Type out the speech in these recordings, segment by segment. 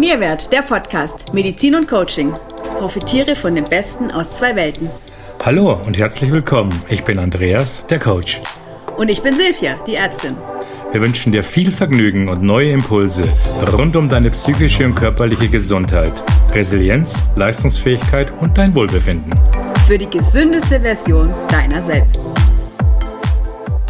Mehrwert, der Podcast Medizin und Coaching. Profitiere von dem Besten aus zwei Welten. Hallo und herzlich willkommen. Ich bin Andreas, der Coach. Und ich bin Silvia, die Ärztin. Wir wünschen dir viel Vergnügen und neue Impulse rund um deine psychische und körperliche Gesundheit, Resilienz, Leistungsfähigkeit und dein Wohlbefinden. Für die gesündeste Version deiner selbst.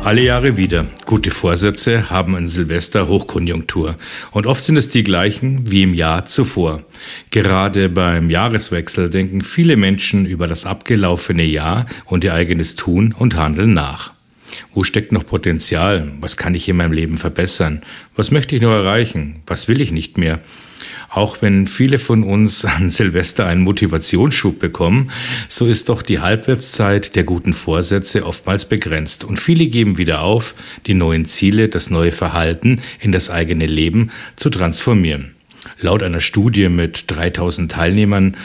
Alle Jahre wieder. Gute Vorsätze haben in Silvester Hochkonjunktur. Und oft sind es die gleichen wie im Jahr zuvor. Gerade beim Jahreswechsel denken viele Menschen über das abgelaufene Jahr und ihr eigenes Tun und Handeln nach. Wo steckt noch Potenzial? Was kann ich in meinem Leben verbessern? Was möchte ich noch erreichen? Was will ich nicht mehr? Auch wenn viele von uns an Silvester einen Motivationsschub bekommen, so ist doch die Halbwertszeit der guten Vorsätze oftmals begrenzt. Und viele geben wieder auf, die neuen Ziele, das neue Verhalten in das eigene Leben zu transformieren. Laut einer Studie mit 3000 Teilnehmern,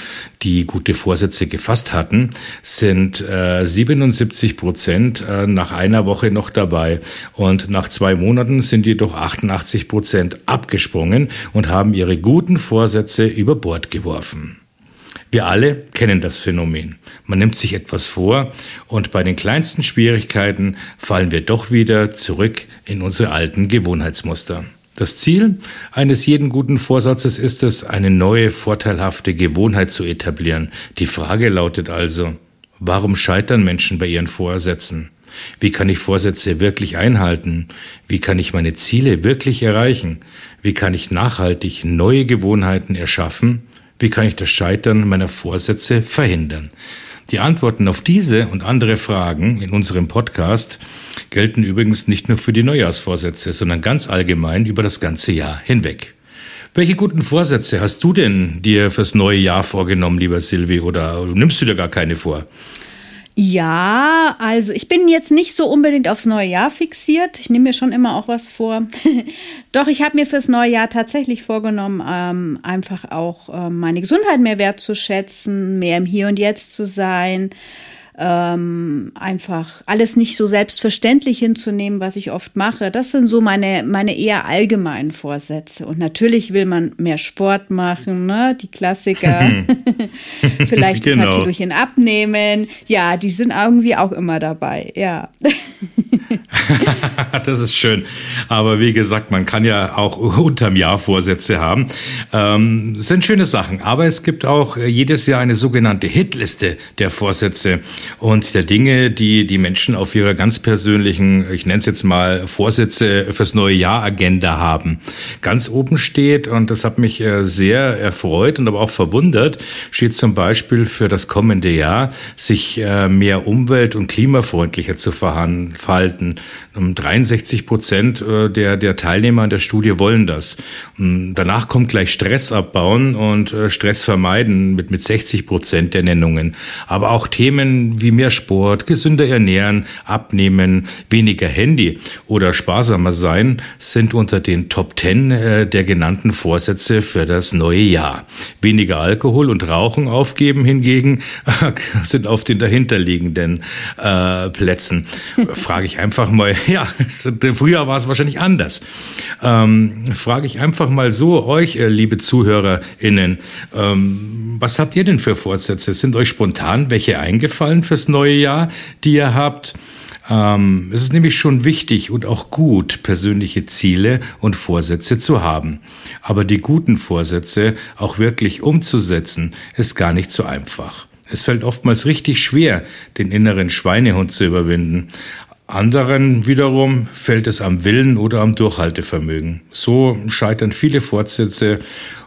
die gute Vorsätze gefasst hatten, sind äh, 77 Prozent äh, nach einer Woche noch dabei. Und nach zwei Monaten sind jedoch 88 Prozent abgesprungen und haben ihre guten Vorsätze über Bord geworfen. Wir alle kennen das Phänomen. Man nimmt sich etwas vor und bei den kleinsten Schwierigkeiten fallen wir doch wieder zurück in unsere alten Gewohnheitsmuster. Das Ziel eines jeden guten Vorsatzes ist es, eine neue, vorteilhafte Gewohnheit zu etablieren. Die Frage lautet also, warum scheitern Menschen bei ihren Vorsätzen? Wie kann ich Vorsätze wirklich einhalten? Wie kann ich meine Ziele wirklich erreichen? Wie kann ich nachhaltig neue Gewohnheiten erschaffen? Wie kann ich das Scheitern meiner Vorsätze verhindern? Die Antworten auf diese und andere Fragen in unserem Podcast gelten übrigens nicht nur für die Neujahrsvorsätze, sondern ganz allgemein über das ganze Jahr hinweg. Welche guten Vorsätze hast du denn dir fürs neue Jahr vorgenommen, lieber Silvi, oder nimmst du dir gar keine vor? Ja, also ich bin jetzt nicht so unbedingt aufs neue Jahr fixiert. Ich nehme mir schon immer auch was vor. Doch ich habe mir fürs neue Jahr tatsächlich vorgenommen, ähm, einfach auch ähm, meine Gesundheit mehr wertzuschätzen, mehr im Hier und Jetzt zu sein ähm, einfach alles nicht so selbstverständlich hinzunehmen, was ich oft mache. Das sind so meine, meine eher allgemeinen Vorsätze. Und natürlich will man mehr Sport machen, ne? die Klassiker. Vielleicht genau. ein paar genau. Kilochen abnehmen. Ja, die sind irgendwie auch immer dabei, ja. das ist schön. Aber wie gesagt, man kann ja auch unterm Jahr Vorsätze haben. Ähm, sind schöne Sachen. Aber es gibt auch jedes Jahr eine sogenannte Hitliste der Vorsätze und der Dinge, die die Menschen auf ihrer ganz persönlichen, ich nenne es jetzt mal Vorsätze fürs neue Jahr Agenda haben. Ganz oben steht, und das hat mich äh, sehr erfreut und aber auch verwundert, steht zum Beispiel für das kommende Jahr, sich äh, mehr umwelt- und klimafreundlicher zu verhalten. 63 Prozent äh, der, der Teilnehmer an der Studie wollen das. Danach kommt gleich Stress abbauen und Stress vermeiden mit, mit 60 Prozent der Nennungen. Aber auch Themen wie mehr Sport, gesünder ernähren, abnehmen, weniger Handy oder sparsamer sein sind unter den Top Ten äh, der genannten Vorsätze für das neue Jahr. Weniger Alkohol und Rauchen aufgeben hingegen äh, sind auf den dahinterliegenden äh, Plätzen. Frage ich einfach mal, ja, früher war es wahrscheinlich anders. Ähm, frage ich einfach mal so euch, äh, liebe ZuhörerInnen, ähm, was habt ihr denn für Vorsätze? Sind euch spontan welche eingefallen fürs neue Jahr, die ihr habt? Ähm, es ist nämlich schon wichtig und auch gut, persönliche Ziele und Vorsätze zu haben. Aber die guten Vorsätze auch wirklich umzusetzen, ist gar nicht so einfach. Es fällt oftmals richtig schwer, den inneren Schweinehund zu überwinden. Anderen wiederum fällt es am Willen oder am Durchhaltevermögen. So scheitern viele Fortsätze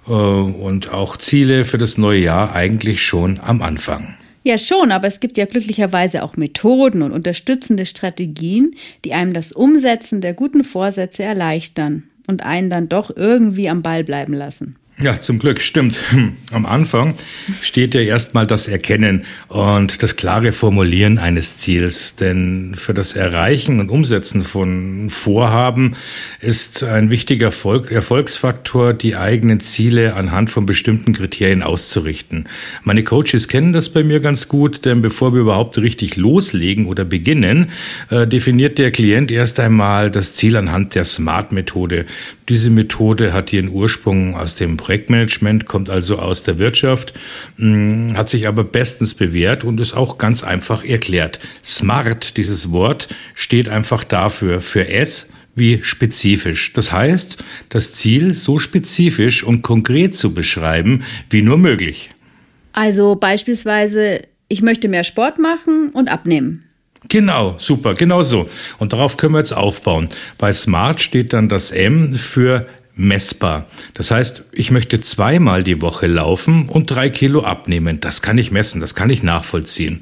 äh, und auch Ziele für das neue Jahr eigentlich schon am Anfang. Ja, schon, aber es gibt ja glücklicherweise auch Methoden und unterstützende Strategien, die einem das Umsetzen der guten Vorsätze erleichtern und einen dann doch irgendwie am Ball bleiben lassen. Ja, zum Glück, stimmt. Am Anfang steht ja erstmal das Erkennen und das klare Formulieren eines Ziels. Denn für das Erreichen und Umsetzen von Vorhaben ist ein wichtiger Erfolg, Erfolgsfaktor, die eigenen Ziele anhand von bestimmten Kriterien auszurichten. Meine Coaches kennen das bei mir ganz gut, denn bevor wir überhaupt richtig loslegen oder beginnen, äh, definiert der Klient erst einmal das Ziel anhand der SMART-Methode. Diese Methode hat ihren Ursprung aus dem Projektmanagement, kommt also aus der Wirtschaft, hm, hat sich aber bestens bewährt und ist auch ganz einfach erklärt. Smart, dieses Wort, steht einfach dafür, für S wie spezifisch. Das heißt, das Ziel so spezifisch und konkret zu beschreiben, wie nur möglich. Also beispielsweise, ich möchte mehr Sport machen und abnehmen. Genau, super, genau so. Und darauf können wir jetzt aufbauen. Bei Smart steht dann das M für messbar. Das heißt, ich möchte zweimal die Woche laufen und drei Kilo abnehmen. Das kann ich messen, das kann ich nachvollziehen.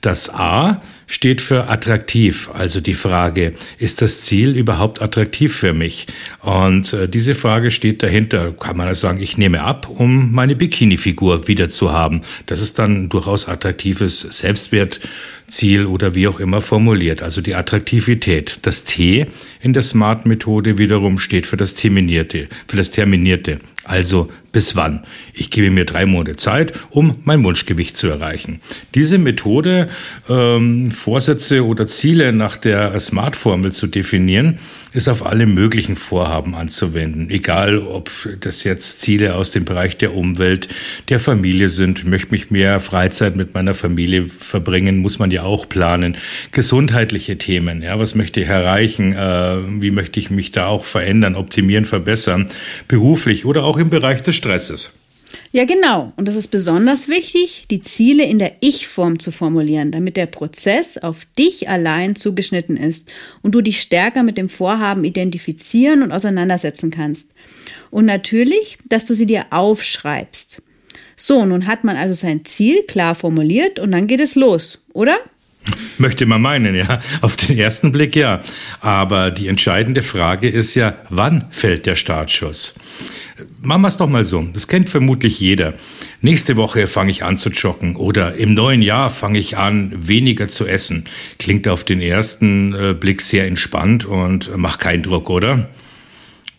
Das A steht für attraktiv. Also die Frage, ist das Ziel überhaupt attraktiv für mich? Und äh, diese Frage steht dahinter. Kann man also sagen, ich nehme ab, um meine Bikini-Figur wieder zu haben. Das ist dann durchaus attraktives Selbstwertziel oder wie auch immer formuliert. Also die Attraktivität. Das T in der Smart-Methode wiederum steht für das Terminierte, für das Terminierte. Also bis wann? Ich gebe mir drei Monate Zeit, um mein Wunschgewicht zu erreichen. Diese Methode, ähm, Vorsätze oder Ziele nach der Smart-Formel zu definieren, ist auf alle möglichen Vorhaben anzuwenden. Egal, ob das jetzt Ziele aus dem Bereich der Umwelt, der Familie sind, möchte mich mehr Freizeit mit meiner Familie verbringen, muss man ja auch planen. Gesundheitliche Themen, ja, was möchte ich erreichen? Äh, wie möchte ich mich da auch verändern, optimieren, verbessern? Beruflich oder auch im Bereich des Stresses. Ja, genau. Und das ist besonders wichtig, die Ziele in der Ich-Form zu formulieren, damit der Prozess auf dich allein zugeschnitten ist und du dich stärker mit dem Vorhaben identifizieren und auseinandersetzen kannst. Und natürlich, dass du sie dir aufschreibst. So, nun hat man also sein Ziel klar formuliert und dann geht es los, oder? Möchte man meinen, ja. Auf den ersten Blick ja. Aber die entscheidende Frage ist ja, wann fällt der Startschuss? Machen wir es doch mal so. Das kennt vermutlich jeder. Nächste Woche fange ich an zu joggen oder im neuen Jahr fange ich an, weniger zu essen. Klingt auf den ersten äh, Blick sehr entspannt und macht keinen Druck, oder?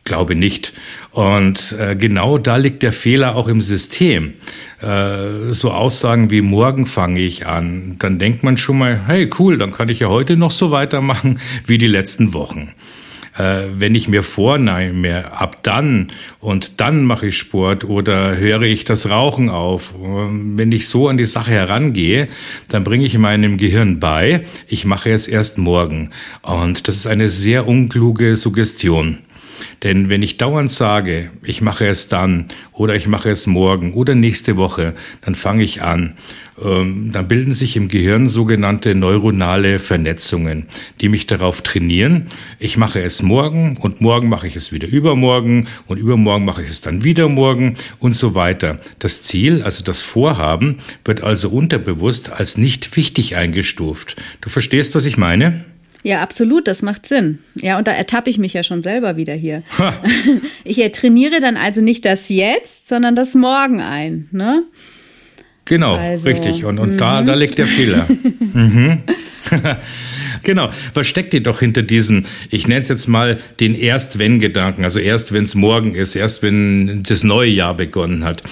Glaube nicht. Und äh, genau da liegt der Fehler auch im System. Äh, so Aussagen wie morgen fange ich an, dann denkt man schon mal, hey cool, dann kann ich ja heute noch so weitermachen wie die letzten Wochen äh, wenn ich mir vornehme, ab dann und dann mache ich Sport oder höre ich das Rauchen auf, wenn ich so an die Sache herangehe, dann bringe ich meinem Gehirn bei, ich mache es erst morgen. Und das ist eine sehr unkluge Suggestion. Denn wenn ich dauernd sage, ich mache es dann oder ich mache es morgen oder nächste Woche, dann fange ich an. Ähm, dann bilden sich im Gehirn sogenannte neuronale Vernetzungen, die mich darauf trainieren. Ich mache es morgen und morgen mache ich es wieder übermorgen und übermorgen mache ich es dann wieder morgen und so weiter. Das Ziel, also das Vorhaben, wird also unterbewusst als nicht wichtig eingestuft. Du verstehst, was ich meine? Ja, absolut, das macht Sinn. Ja, und da ertappe ich mich ja schon selber wieder hier. Ha. Ich trainiere dann also nicht das Jetzt, sondern das Morgen ein. Ne? Genau, also, richtig. Und, und da, da liegt der Fehler. mhm. genau. Was steckt ihr doch hinter diesen, ich nenne es jetzt mal den Erst-Wenn-Gedanken, also erst wenn es morgen ist, erst wenn das neue Jahr begonnen hat.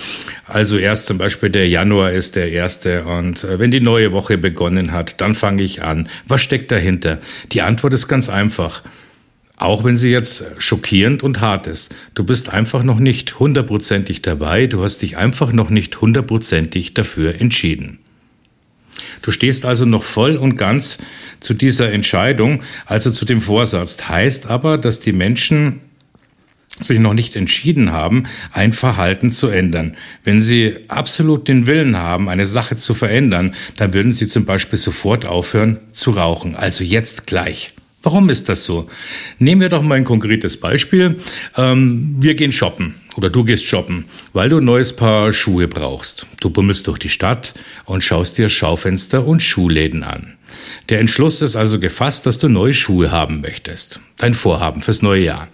Also erst zum Beispiel der Januar ist der erste und äh, wenn die neue Woche begonnen hat, dann fange ich an. Was steckt dahinter? Die Antwort ist ganz einfach. Auch wenn sie jetzt schockierend und hart ist. Du bist einfach noch nicht hundertprozentig dabei, du hast dich einfach noch nicht hundertprozentig dafür entschieden. Du stehst also noch voll und ganz zu dieser Entscheidung, also zu dem Vorsatz. Heißt aber, dass die Menschen sich noch nicht entschieden haben, ein Verhalten zu ändern. Wenn sie absolut den Willen haben, eine Sache zu verändern, dann würden sie zum Beispiel sofort aufhören zu rauchen. Also jetzt gleich. Warum ist das so? Nehmen wir doch mal ein konkretes Beispiel. Ähm, wir gehen shoppen oder du gehst shoppen, weil du ein neues Paar Schuhe brauchst. Du bummelst durch die Stadt und schaust dir Schaufenster und Schuhläden an. Der Entschluss ist also gefasst, dass du neue Schuhe haben möchtest. Dein Vorhaben fürs neue Jahr.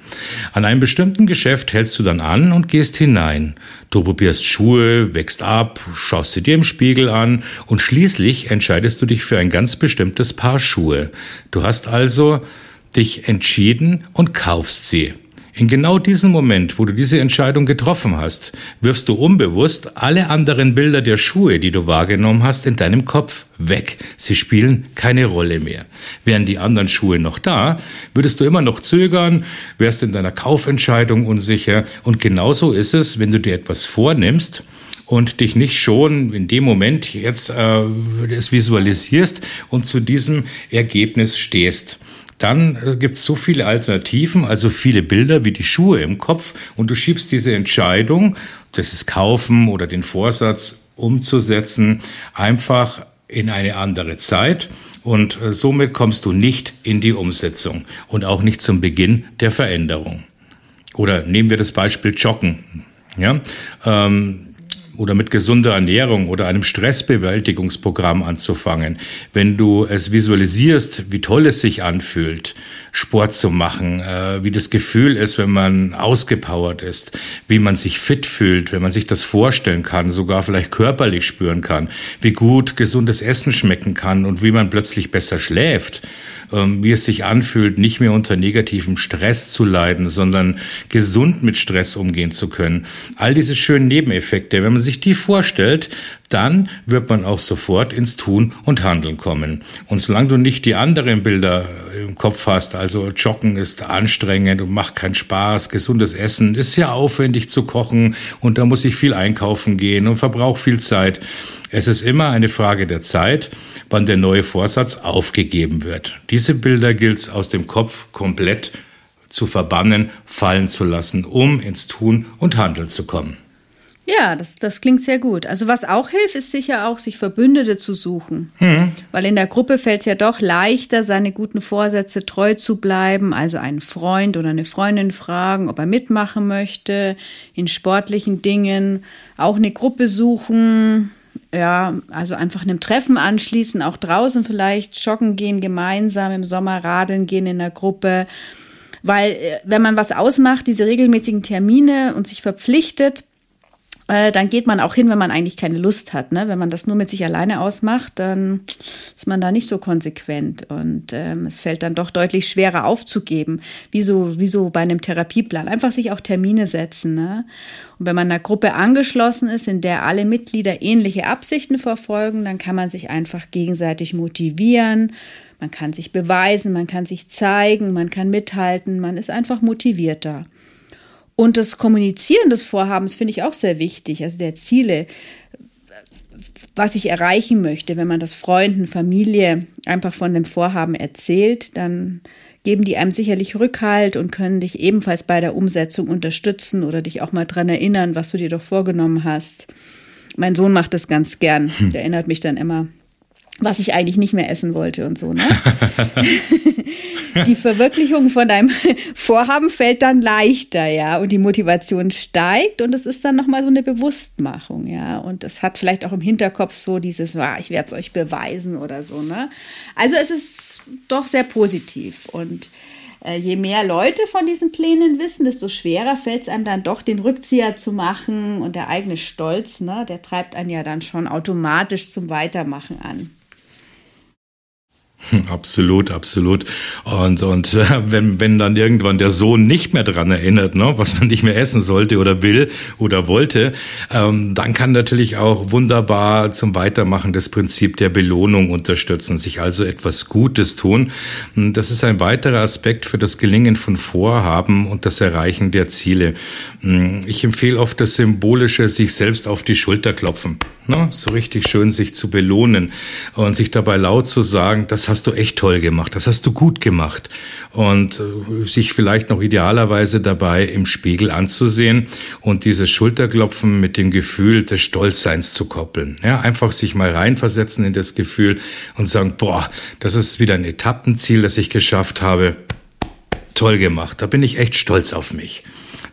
An einem bestimmten Geschäft hältst du dann an und gehst hinein. Du probierst Schuhe, wächst ab, schaust sie dir im Spiegel an und schließlich entscheidest du dich für ein ganz bestimmtes Paar Schuhe. Du hast also dich entschieden und kaufst sie. In genau diesem Moment, wo du diese Entscheidung getroffen hast, wirfst du unbewusst alle anderen Bilder der Schuhe, die du wahrgenommen hast, in deinem Kopf weg. Sie spielen keine Rolle mehr. Wären die anderen Schuhe noch da, würdest du immer noch zögern, wärst in deiner Kaufentscheidung unsicher. Und genauso ist es, wenn du dir etwas vornimmst und dich nicht schon in dem Moment jetzt äh, es visualisierst und zu diesem Ergebnis stehst. Dann äh, gibt es so viele Alternativen, also viele Bilder wie die Schuhe im Kopf und du schiebst diese Entscheidung, das ist kaufen oder den Vorsatz umzusetzen, einfach in eine andere Zeit und äh, somit kommst du nicht in die Umsetzung und auch nicht zum Beginn der Veränderung. Oder nehmen wir das Beispiel Joggen. Ja, ähm, oder mit gesunder Ernährung oder einem Stressbewältigungsprogramm anzufangen, wenn du es visualisierst, wie toll es sich anfühlt, Sport zu machen, äh, wie das Gefühl ist, wenn man ausgepowert ist, wie man sich fit fühlt, wenn man sich das vorstellen kann, sogar vielleicht körperlich spüren kann, wie gut gesundes Essen schmecken kann und wie man plötzlich besser schläft wie es sich anfühlt, nicht mehr unter negativem Stress zu leiden, sondern gesund mit Stress umgehen zu können. All diese schönen Nebeneffekte, wenn man sich die vorstellt, dann wird man auch sofort ins Tun und Handeln kommen. Und solange du nicht die anderen Bilder im Kopf hast, also Joggen ist anstrengend und macht keinen Spaß, gesundes Essen ist sehr aufwendig zu kochen und da muss ich viel einkaufen gehen und verbraucht viel Zeit. Es ist immer eine Frage der Zeit, wann der neue Vorsatz aufgegeben wird. Diese Bilder gilt es aus dem Kopf komplett zu verbannen, fallen zu lassen, um ins Tun und Handeln zu kommen. Ja, das, das klingt sehr gut. Also was auch hilft, ist sicher auch, sich Verbündete zu suchen. Hm. Weil in der Gruppe fällt es ja doch leichter, seine guten Vorsätze treu zu bleiben. Also einen Freund oder eine Freundin fragen, ob er mitmachen möchte, in sportlichen Dingen. Auch eine Gruppe suchen. Ja, also einfach einem Treffen anschließen, auch draußen vielleicht joggen gehen gemeinsam, im Sommer radeln gehen in der Gruppe. Weil äh, wenn man was ausmacht, diese regelmäßigen Termine und sich verpflichtet, äh, dann geht man auch hin, wenn man eigentlich keine Lust hat. Ne? Wenn man das nur mit sich alleine ausmacht, dann ist man da nicht so konsequent und ähm, es fällt dann doch deutlich schwerer aufzugeben, wie so, wie so bei einem Therapieplan. Einfach sich auch Termine setzen. Ne? Und wenn man einer Gruppe angeschlossen ist, in der alle Mitglieder ähnliche Absichten verfolgen, dann kann man sich einfach gegenseitig motivieren. Man kann sich beweisen, man kann sich zeigen, man kann mithalten, man ist einfach motivierter. Und das Kommunizieren des Vorhabens finde ich auch sehr wichtig, also der Ziele, was ich erreichen möchte. Wenn man das Freunden, Familie einfach von dem Vorhaben erzählt, dann geben die einem sicherlich Rückhalt und können dich ebenfalls bei der Umsetzung unterstützen oder dich auch mal dran erinnern, was du dir doch vorgenommen hast. Mein Sohn macht das ganz gern. Hm. Der erinnert mich dann immer was ich eigentlich nicht mehr essen wollte und so. Ne? die Verwirklichung von deinem Vorhaben fällt dann leichter, ja, und die Motivation steigt und es ist dann nochmal so eine Bewusstmachung, ja, und es hat vielleicht auch im Hinterkopf so dieses, ah, ich werde es euch beweisen oder so, ne? Also es ist doch sehr positiv und äh, je mehr Leute von diesen Plänen wissen, desto schwerer fällt es einem dann doch, den Rückzieher zu machen und der eigene Stolz, ne, der treibt einen ja dann schon automatisch zum Weitermachen an. Absolut, absolut. Und, und äh, wenn, wenn dann irgendwann der Sohn nicht mehr dran erinnert, ne, was man nicht mehr essen sollte oder will oder wollte, ähm, dann kann natürlich auch wunderbar zum Weitermachen das Prinzip der Belohnung unterstützen, sich also etwas Gutes tun. Das ist ein weiterer Aspekt für das Gelingen von Vorhaben und das Erreichen der Ziele. Hm, ich empfehle oft das symbolische, sich selbst auf die Schulter klopfen. Ne? So richtig schön sich zu belohnen und sich dabei laut zu sagen, das hast du echt toll gemacht, das hast du gut gemacht. Und äh, sich vielleicht noch idealerweise dabei im Spiegel anzusehen und dieses Schulterklopfen mit dem Gefühl des Stolzseins zu koppeln. Ja, einfach sich mal reinversetzen in das Gefühl und sagen, boah, das ist wieder ein Etappenziel, das ich geschafft habe. Toll gemacht, da bin ich echt stolz auf mich.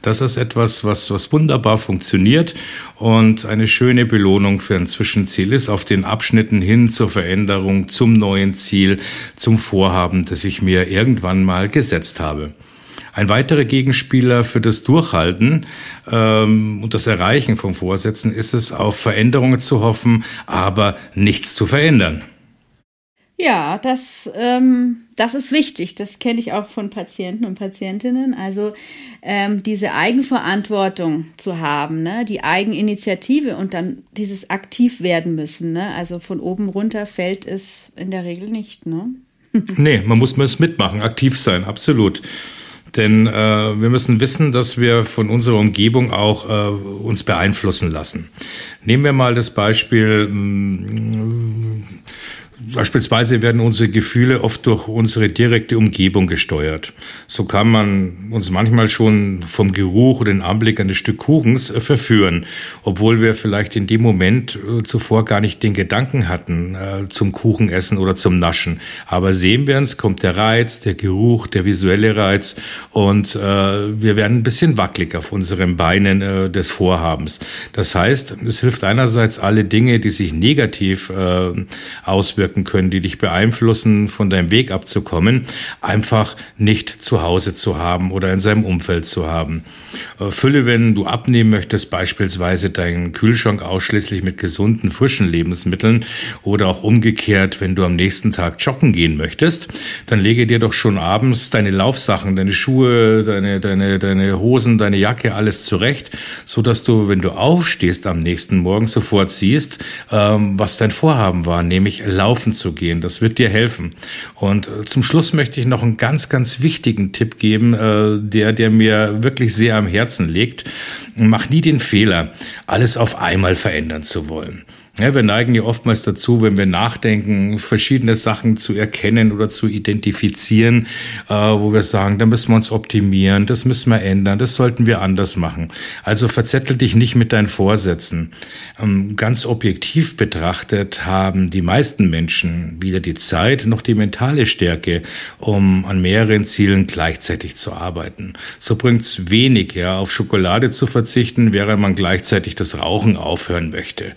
Das ist etwas, was, was wunderbar funktioniert und eine schöne Belohnung für ein Zwischenziel ist auf den Abschnitten hin zur Veränderung, zum neuen Ziel, zum Vorhaben, das ich mir irgendwann mal gesetzt habe. Ein weiterer Gegenspieler für das Durchhalten ähm, und das Erreichen von Vorsätzen ist es, auf Veränderungen zu hoffen, aber nichts zu verändern. Ja, das, ähm, das ist wichtig. Das kenne ich auch von Patienten und Patientinnen. Also ähm, diese Eigenverantwortung zu haben, ne? die Eigeninitiative und dann dieses aktiv werden müssen. Ne? Also von oben runter fällt es in der Regel nicht. Ne? nee, man muss es mitmachen, aktiv sein, absolut. Denn äh, wir müssen wissen, dass wir von unserer Umgebung auch äh, uns beeinflussen lassen. Nehmen wir mal das Beispiel, mh, mm, Beispielsweise werden unsere Gefühle oft durch unsere direkte Umgebung gesteuert. So kann man uns manchmal schon vom Geruch oder den Anblick eines Stück Kuchens äh, verführen, obwohl wir vielleicht in dem Moment äh, zuvor gar nicht den Gedanken hatten äh, zum Kuchenessen oder zum Naschen. Aber sehen wir uns, kommt der Reiz, der Geruch, der visuelle Reiz und wir werden ein bisschen wackelig auf unseren Beinen des Vorhabens. Das heißt, es hilft einerseits alle Dinge, die sich negativ auswirken, auswirken können, die dich beeinflussen, von deinem Weg abzukommen, einfach nicht zu Hause zu haben oder in seinem Umfeld zu haben. Äh, Fülle, wenn du abnehmen möchtest, beispielsweise deinen Kühlschrank ausschließlich mit gesunden, frischen Lebensmitteln oder auch umgekehrt, wenn du am nächsten Tag joggen gehen möchtest, dann lege dir doch schon abends deine Laufsachen, deine Schuhe, deine, deine, deine Hosen, deine Jacke, alles zurecht, so dass du, wenn du aufstehst am nächsten Morgen, sofort siehst, ähm, was dein Vorhaben war, nämlich laufen zu gehen. Das wird dir helfen. Und äh, zum Schluss möchte ich noch einen ganz, ganz wichtigen Tipp geben, äh, der, der mir wirklich sehr am Herzen liegt. Mach nie den Fehler, alles auf einmal verändern zu wollen. Ja, wir neigen ja oftmals dazu, wenn wir nachdenken, verschiedene Sachen zu erkennen oder zu identifizieren, äh, wo wir sagen, da müssen wir uns optimieren, das müssen wir ändern, das sollten wir anders machen. Also verzettel dich nicht mit deinen Vorsätzen. Ähm, ganz objektiv betrachtet haben die meisten Menschen weder die Zeit noch die mentale Stärke, um an mehreren Zielen gleichzeitig zu arbeiten. So bringt's wenig, ja, auf Schokolade zu verzichten, während man gleichzeitig das Rauchen aufhören möchte.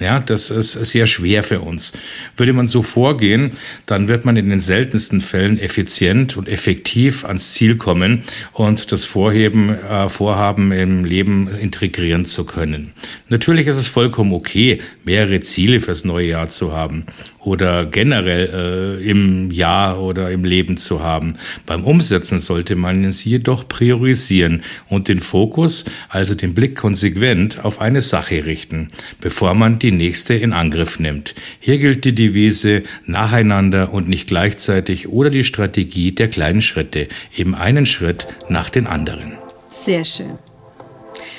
Ja, das ist sehr schwer für uns. Würde man so vorgehen, dann wird man in den seltensten Fällen effizient und effektiv ans Ziel kommen und das Vorheben, äh, Vorhaben im Leben integrieren zu können. Natürlich ist es vollkommen okay, mehrere Ziele fürs neue Jahr zu haben oder generell äh, im Jahr oder im Leben zu haben. Beim Umsetzen sollte man es jedoch priorisieren und den Fokus, also den Blick konsequent auf eine Sache richten, bevor man die nächste in Angriff nimmt. Hier gilt die Devise nacheinander und nicht gleichzeitig oder die Strategie der kleinen Schritte, eben einen Schritt nach den anderen. Sehr schön.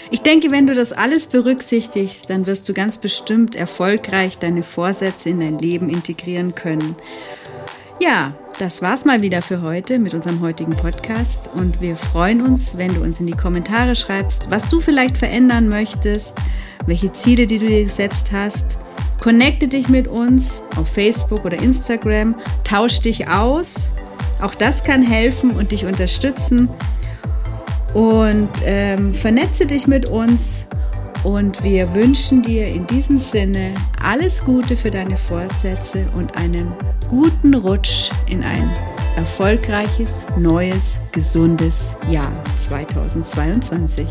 Ich denke, wenn du das alles berücksichtigst, dann wirst du ganz bestimmt erfolgreich deine Vorsätze in dein Leben integrieren können. Ja, das war's mal wieder für heute mit unserem heutigen Podcast und wir freuen uns, wenn du uns in die Kommentare schreibst, was du vielleicht verändern möchtest, welche Ziele, die du dir gesetzt hast. Connecte dich mit uns auf Facebook oder Instagram, tausch dich aus. Auch das kann helfen und dich unterstützen und ähm, vernetze dich mit uns. Und wir wünschen dir in diesem Sinne alles Gute für deine Vorsätze und einen guten Rutsch in ein erfolgreiches, neues, gesundes Jahr 2022.